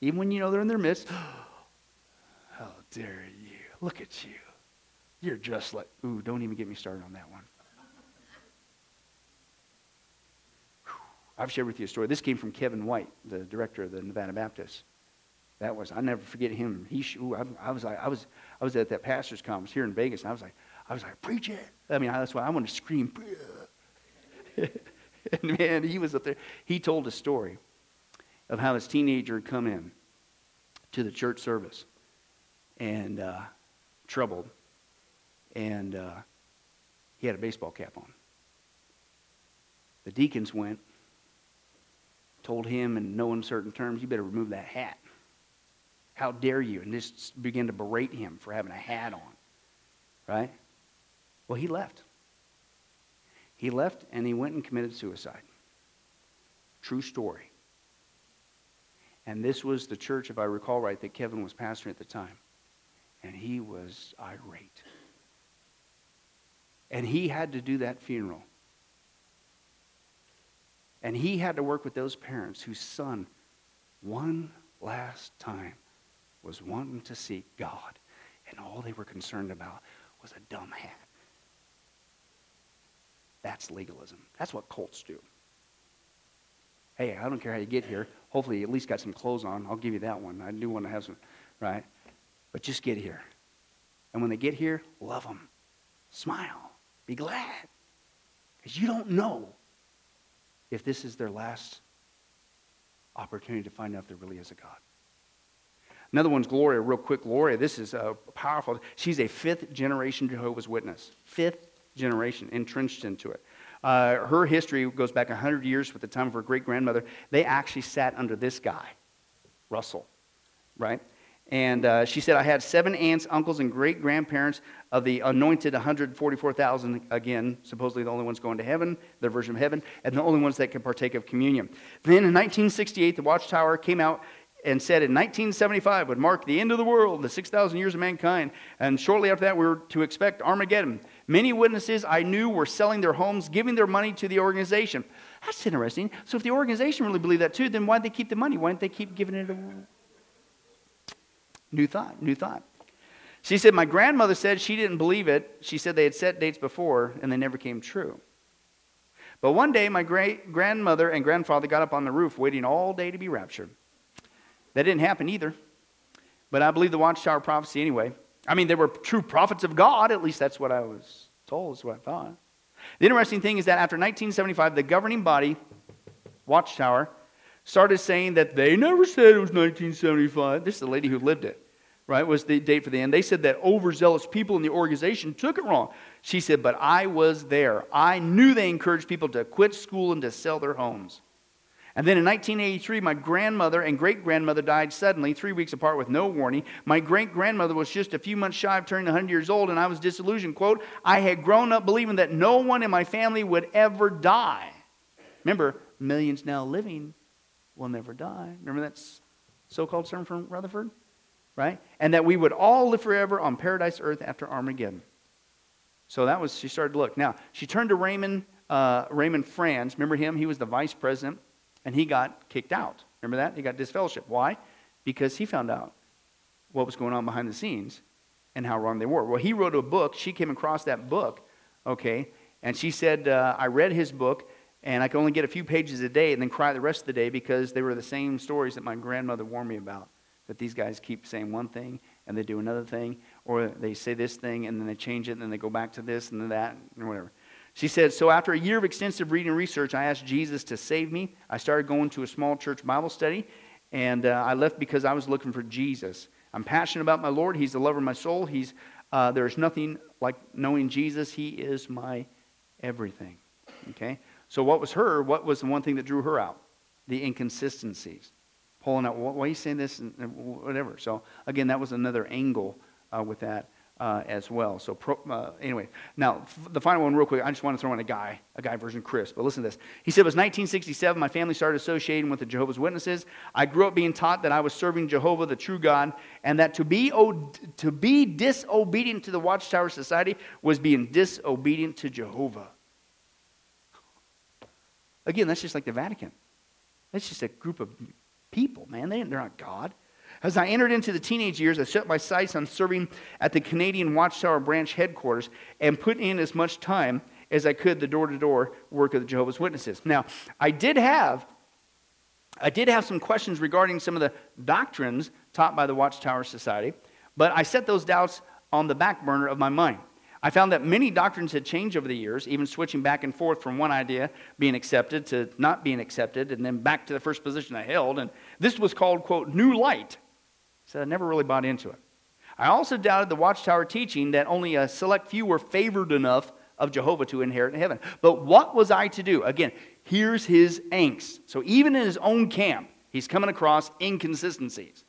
even when you know they're in their midst. How dare you? Look at you. You're just like, ooh, don't even get me started on that one. I've shared with you a story. This came from Kevin White, the director of the Nevada Baptist. That was, I never forget him. He, ooh, I, I, was I was, I was at that pastor's conference here in Vegas, and I was like, I was like, preach it. I mean, that's why I wanted to scream. and man, he was up there. He told a story of how his teenager had come in to the church service and uh, troubled, and uh, he had a baseball cap on. The deacons went, told him in no uncertain terms, "You better remove that hat." How dare you? And just began to berate him for having a hat on. Right? Well, he left. He left and he went and committed suicide. True story. And this was the church, if I recall right, that Kevin was pastoring at the time. And he was irate. And he had to do that funeral. And he had to work with those parents whose son, one last time, was wanting to seek God. And all they were concerned about was a dumb hat. That's legalism. That's what cults do. Hey, I don't care how you get here. Hopefully, you at least got some clothes on. I'll give you that one. I do want to have some, right? But just get here. And when they get here, love them. Smile. Be glad. Because you don't know if this is their last opportunity to find out if there really is a God. Another one's Gloria, real quick. Gloria, this is a powerful. She's a fifth generation Jehovah's Witness. Fifth generation, entrenched into it. Uh, her history goes back 100 years with the time of her great grandmother. They actually sat under this guy, Russell, right? And uh, she said, I had seven aunts, uncles, and great grandparents of the anointed 144,000, again, supposedly the only ones going to heaven, their version of heaven, and the only ones that could partake of communion. Then in 1968, the Watchtower came out and said in 1975 would mark the end of the world, the 6,000 years of mankind. And shortly after that, we were to expect Armageddon. Many witnesses I knew were selling their homes, giving their money to the organization. That's interesting. So if the organization really believed that too, then why'd they keep the money? Why didn't they keep giving it away? New thought, new thought. She said, My grandmother said she didn't believe it. She said they had set dates before and they never came true. But one day, my great grandmother and grandfather got up on the roof waiting all day to be raptured. That didn't happen either. But I believe the Watchtower prophecy anyway. I mean, they were true prophets of God. At least that's what I was told, is what I thought. The interesting thing is that after 1975, the governing body, Watchtower, started saying that they never said it was 1975. This is the lady who lived it, right? Was the date for the end. They said that overzealous people in the organization took it wrong. She said, but I was there. I knew they encouraged people to quit school and to sell their homes. And then in 1983, my grandmother and great grandmother died suddenly, three weeks apart with no warning. My great grandmother was just a few months shy of turning 100 years old, and I was disillusioned. Quote, I had grown up believing that no one in my family would ever die. Remember, millions now living will never die. Remember that so called sermon from Rutherford? Right? And that we would all live forever on paradise earth after Armageddon. So that was, she started to look. Now, she turned to Raymond, uh, Raymond Franz. Remember him? He was the vice president and he got kicked out. Remember that? He got disfellowship. Why? Because he found out what was going on behind the scenes and how wrong they were. Well, he wrote a book. She came across that book, okay, and she said, uh, I read his book, and I could only get a few pages a day and then cry the rest of the day because they were the same stories that my grandmother warned me about. That these guys keep saying one thing and they do another thing, or they say this thing and then they change it and then they go back to this and that, and whatever. She said, So after a year of extensive reading and research, I asked Jesus to save me. I started going to a small church Bible study, and uh, I left because I was looking for Jesus. I'm passionate about my Lord. He's the lover of my soul. He's, uh, there's nothing like knowing Jesus. He is my everything. Okay? So, what was her? What was the one thing that drew her out? The inconsistencies. Pulling out, why are you saying this? And whatever. So, again, that was another angle uh, with that uh, as well. So pro, uh, anyway, now the final one, real quick. I just want to throw in a guy, a guy version Chris. But listen to this. He said it was 1967. My family started associating with the Jehovah's Witnesses. I grew up being taught that I was serving Jehovah, the true God, and that to be to be disobedient to the Watchtower Society was being disobedient to Jehovah. Again, that's just like the Vatican. That's just a group of people, man. They, they're not God. As I entered into the teenage years, I set my sights on serving at the Canadian Watchtower branch headquarters and put in as much time as I could the door-to-door work of the Jehovah's Witnesses. Now, I did have I did have some questions regarding some of the doctrines taught by the Watchtower Society, but I set those doubts on the back burner of my mind. I found that many doctrines had changed over the years, even switching back and forth from one idea being accepted to not being accepted, and then back to the first position I held. And this was called, quote, new light I never really bought into it. I also doubted the Watchtower teaching that only a select few were favored enough of Jehovah to inherit heaven. But what was I to do? Again, here's his angst. So even in his own camp, he's coming across inconsistencies.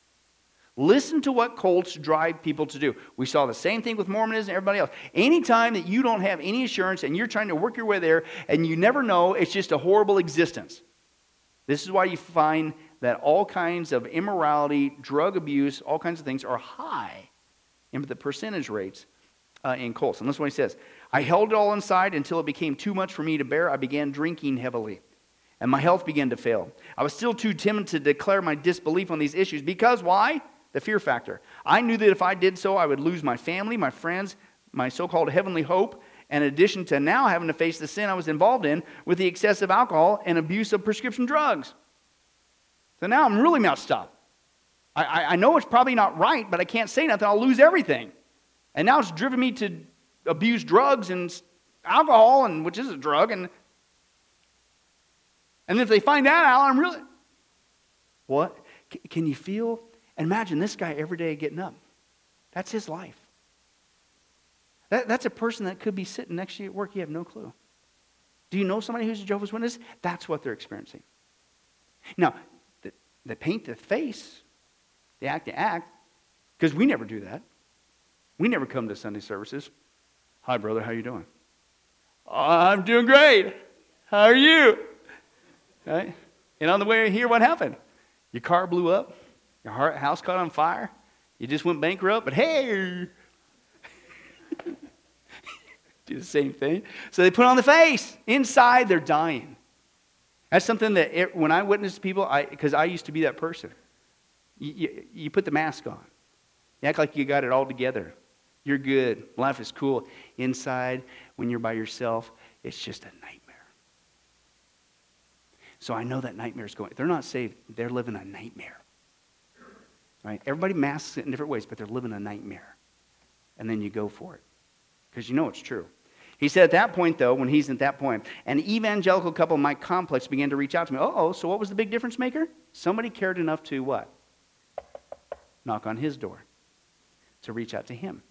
Listen to what cults drive people to do. We saw the same thing with Mormonism and everybody else. Anytime that you don't have any assurance and you're trying to work your way there and you never know, it's just a horrible existence. This is why you find that all kinds of immorality, drug abuse, all kinds of things are high in the percentage rates uh, in cults. And that's what he says. I held it all inside until it became too much for me to bear. I began drinking heavily, and my health began to fail. I was still too timid to declare my disbelief on these issues because why? The fear factor. I knew that if I did so, I would lose my family, my friends, my so called heavenly hope, and in addition to now having to face the sin I was involved in with the excessive alcohol and abuse of prescription drugs. So now I'm really messed up. I, I, I know it's probably not right, but I can't say nothing. I'll lose everything. And now it's driven me to abuse drugs and alcohol, and which is a drug. And, and if they find that out, I'm really. What? C- can you feel? Imagine this guy every day getting up. That's his life. That, that's a person that could be sitting next to you at work. You have no clue. Do you know somebody who's a Jehovah's Witness? That's what they're experiencing. Now, they paint the face, they act the act, because we never do that. We never come to Sunday services. Hi, brother, how you doing? I'm doing great. How are you? Right? And on the way here, what happened? Your car blew up. Your house caught on fire. You just went bankrupt. But hey, do the same thing. So they put on the face. Inside, they're dying. That's something that it, when I witness people, I because I, used to be that person, you, you, you put the mask on. You act like you got it all together. You're good. Life is cool. Inside, when you're by yourself, it's just a nightmare. So I know that nightmare is going. They're not saved. They're living a nightmare. Right? Everybody masks it in different ways, but they're living a nightmare. And then you go for it because you know it's true. He said at that point, though, when he's at that point, an evangelical couple in my complex began to reach out to me. Oh, so what was the big difference maker? Somebody cared enough to what? Knock on his door, to reach out to him,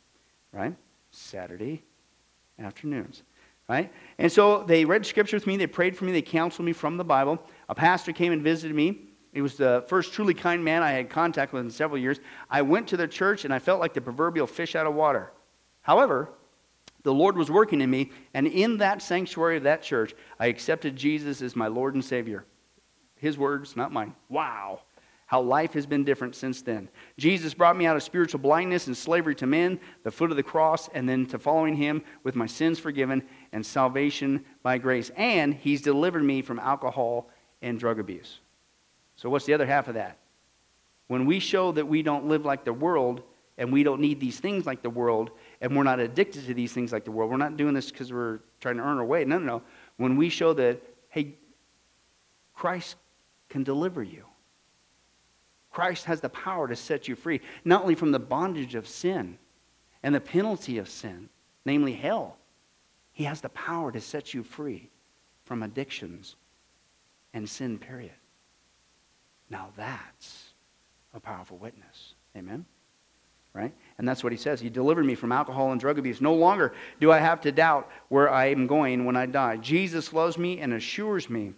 right? Saturday afternoons, right? And so they read scripture with me, they prayed for me, they counseled me from the Bible. A pastor came and visited me. He was the first truly kind man I had contact with in several years. I went to their church and I felt like the proverbial fish out of water. However, the Lord was working in me, and in that sanctuary of that church, I accepted Jesus as my Lord and Savior. His words, not mine. Wow. How life has been different since then. Jesus brought me out of spiritual blindness and slavery to men, the foot of the cross, and then to following Him with my sins forgiven and salvation by grace. And He's delivered me from alcohol and drug abuse. So, what's the other half of that? When we show that we don't live like the world and we don't need these things like the world, and we're not addicted to these things like the world. We're not doing this because we're trying to earn our way. No, no, no. When we show that, hey, Christ can deliver you. Christ has the power to set you free, not only from the bondage of sin and the penalty of sin, namely hell, He has the power to set you free from addictions and sin, period. Now that's a powerful witness. Amen? Right? And that's what he says. He delivered me from alcohol and drug abuse. No longer do I have to doubt where I am going when I die. Jesus loves me and assures me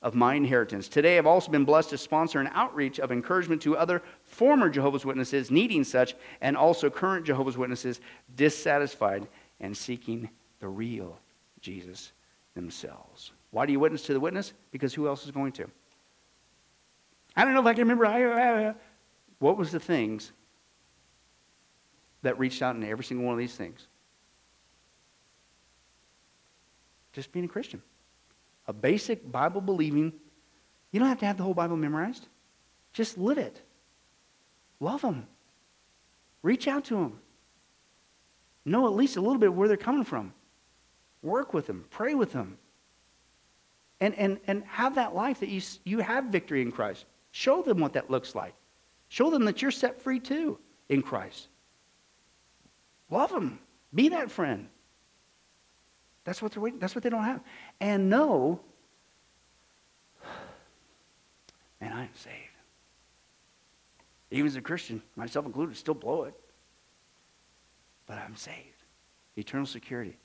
of my inheritance. Today, I've also been blessed to sponsor an outreach of encouragement to other former Jehovah's Witnesses needing such, and also current Jehovah's Witnesses dissatisfied and seeking the real Jesus themselves. Why do you witness to the witness? Because who else is going to? I don't know if I can remember. Uh, uh, what was the things that reached out in every single one of these things? Just being a Christian a basic Bible believing, you don't have to have the whole Bible memorized. Just live it. Love them. Reach out to them. Know at least a little bit where they're coming from. Work with them. Pray with them. And, and, and have that life that you, you have victory in Christ. Show them what that looks like. Show them that you're set free too in Christ. Love them. Be that friend. That's what they're waiting. That's what they don't have. And know, man, I am saved. Even as a Christian, myself included, still blow it. But I'm saved. Eternal security.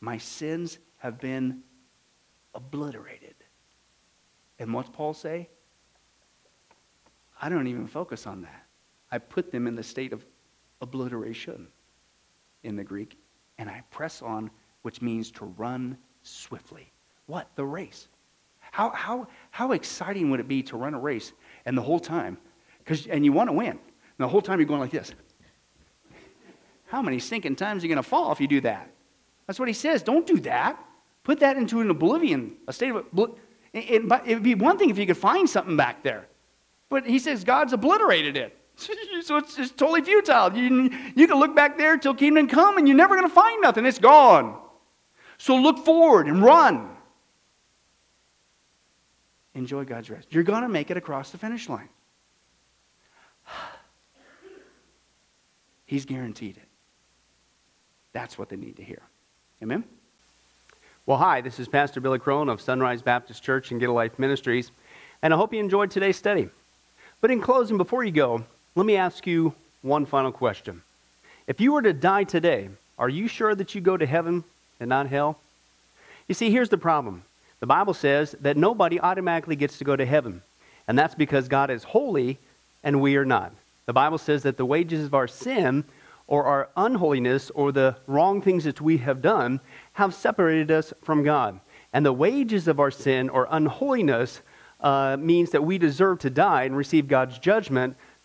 My sins have been obliterated. And what's Paul say? I don't even focus on that. I put them in the state of obliteration in the Greek, and I press on which means to run swiftly. What? The race. How, how, how exciting would it be to run a race and the whole time, because and you want to win, and the whole time you're going like this. How many stinking times are you going to fall if you do that? That's what he says. Don't do that. Put that into an oblivion, a state of it, it would be one thing if you could find something back there. But he says God's obliterated it. So it's, it's totally futile. You, you can look back there till kingdom come and you're never going to find nothing. It's gone. So look forward and run. Enjoy God's rest. You're going to make it across the finish line. He's guaranteed it. That's what they need to hear. Amen? Well, hi, this is Pastor Billy Crone of Sunrise Baptist Church and Get a Life Ministries, and I hope you enjoyed today's study. But in closing, before you go, let me ask you one final question. If you were to die today, are you sure that you go to heaven and not hell? You see, here's the problem. The Bible says that nobody automatically gets to go to heaven, and that's because God is holy and we are not. The Bible says that the wages of our sin or our unholiness or the wrong things that we have done have separated us from God. And the wages of our sin or unholiness uh, means that we deserve to die and receive God's judgment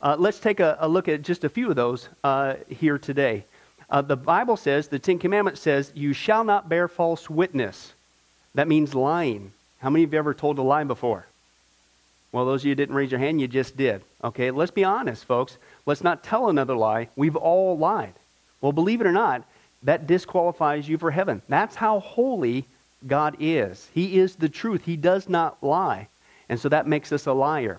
Uh, let's take a, a, look at just a few of those uh, here today. Uh, the Bible says, the Ten Commandments says, you shall not bear false witness. That means lying. How many of you ever told a lie before? Well, those of you didn't raise your hand, you just did. Okay, let's be honest, folks. Let's not tell another lie. We've all lied. Well, believe it or not, that disqualifies you for heaven. That's how holy God is. He is the truth. He does not lie. And so that makes us a liar.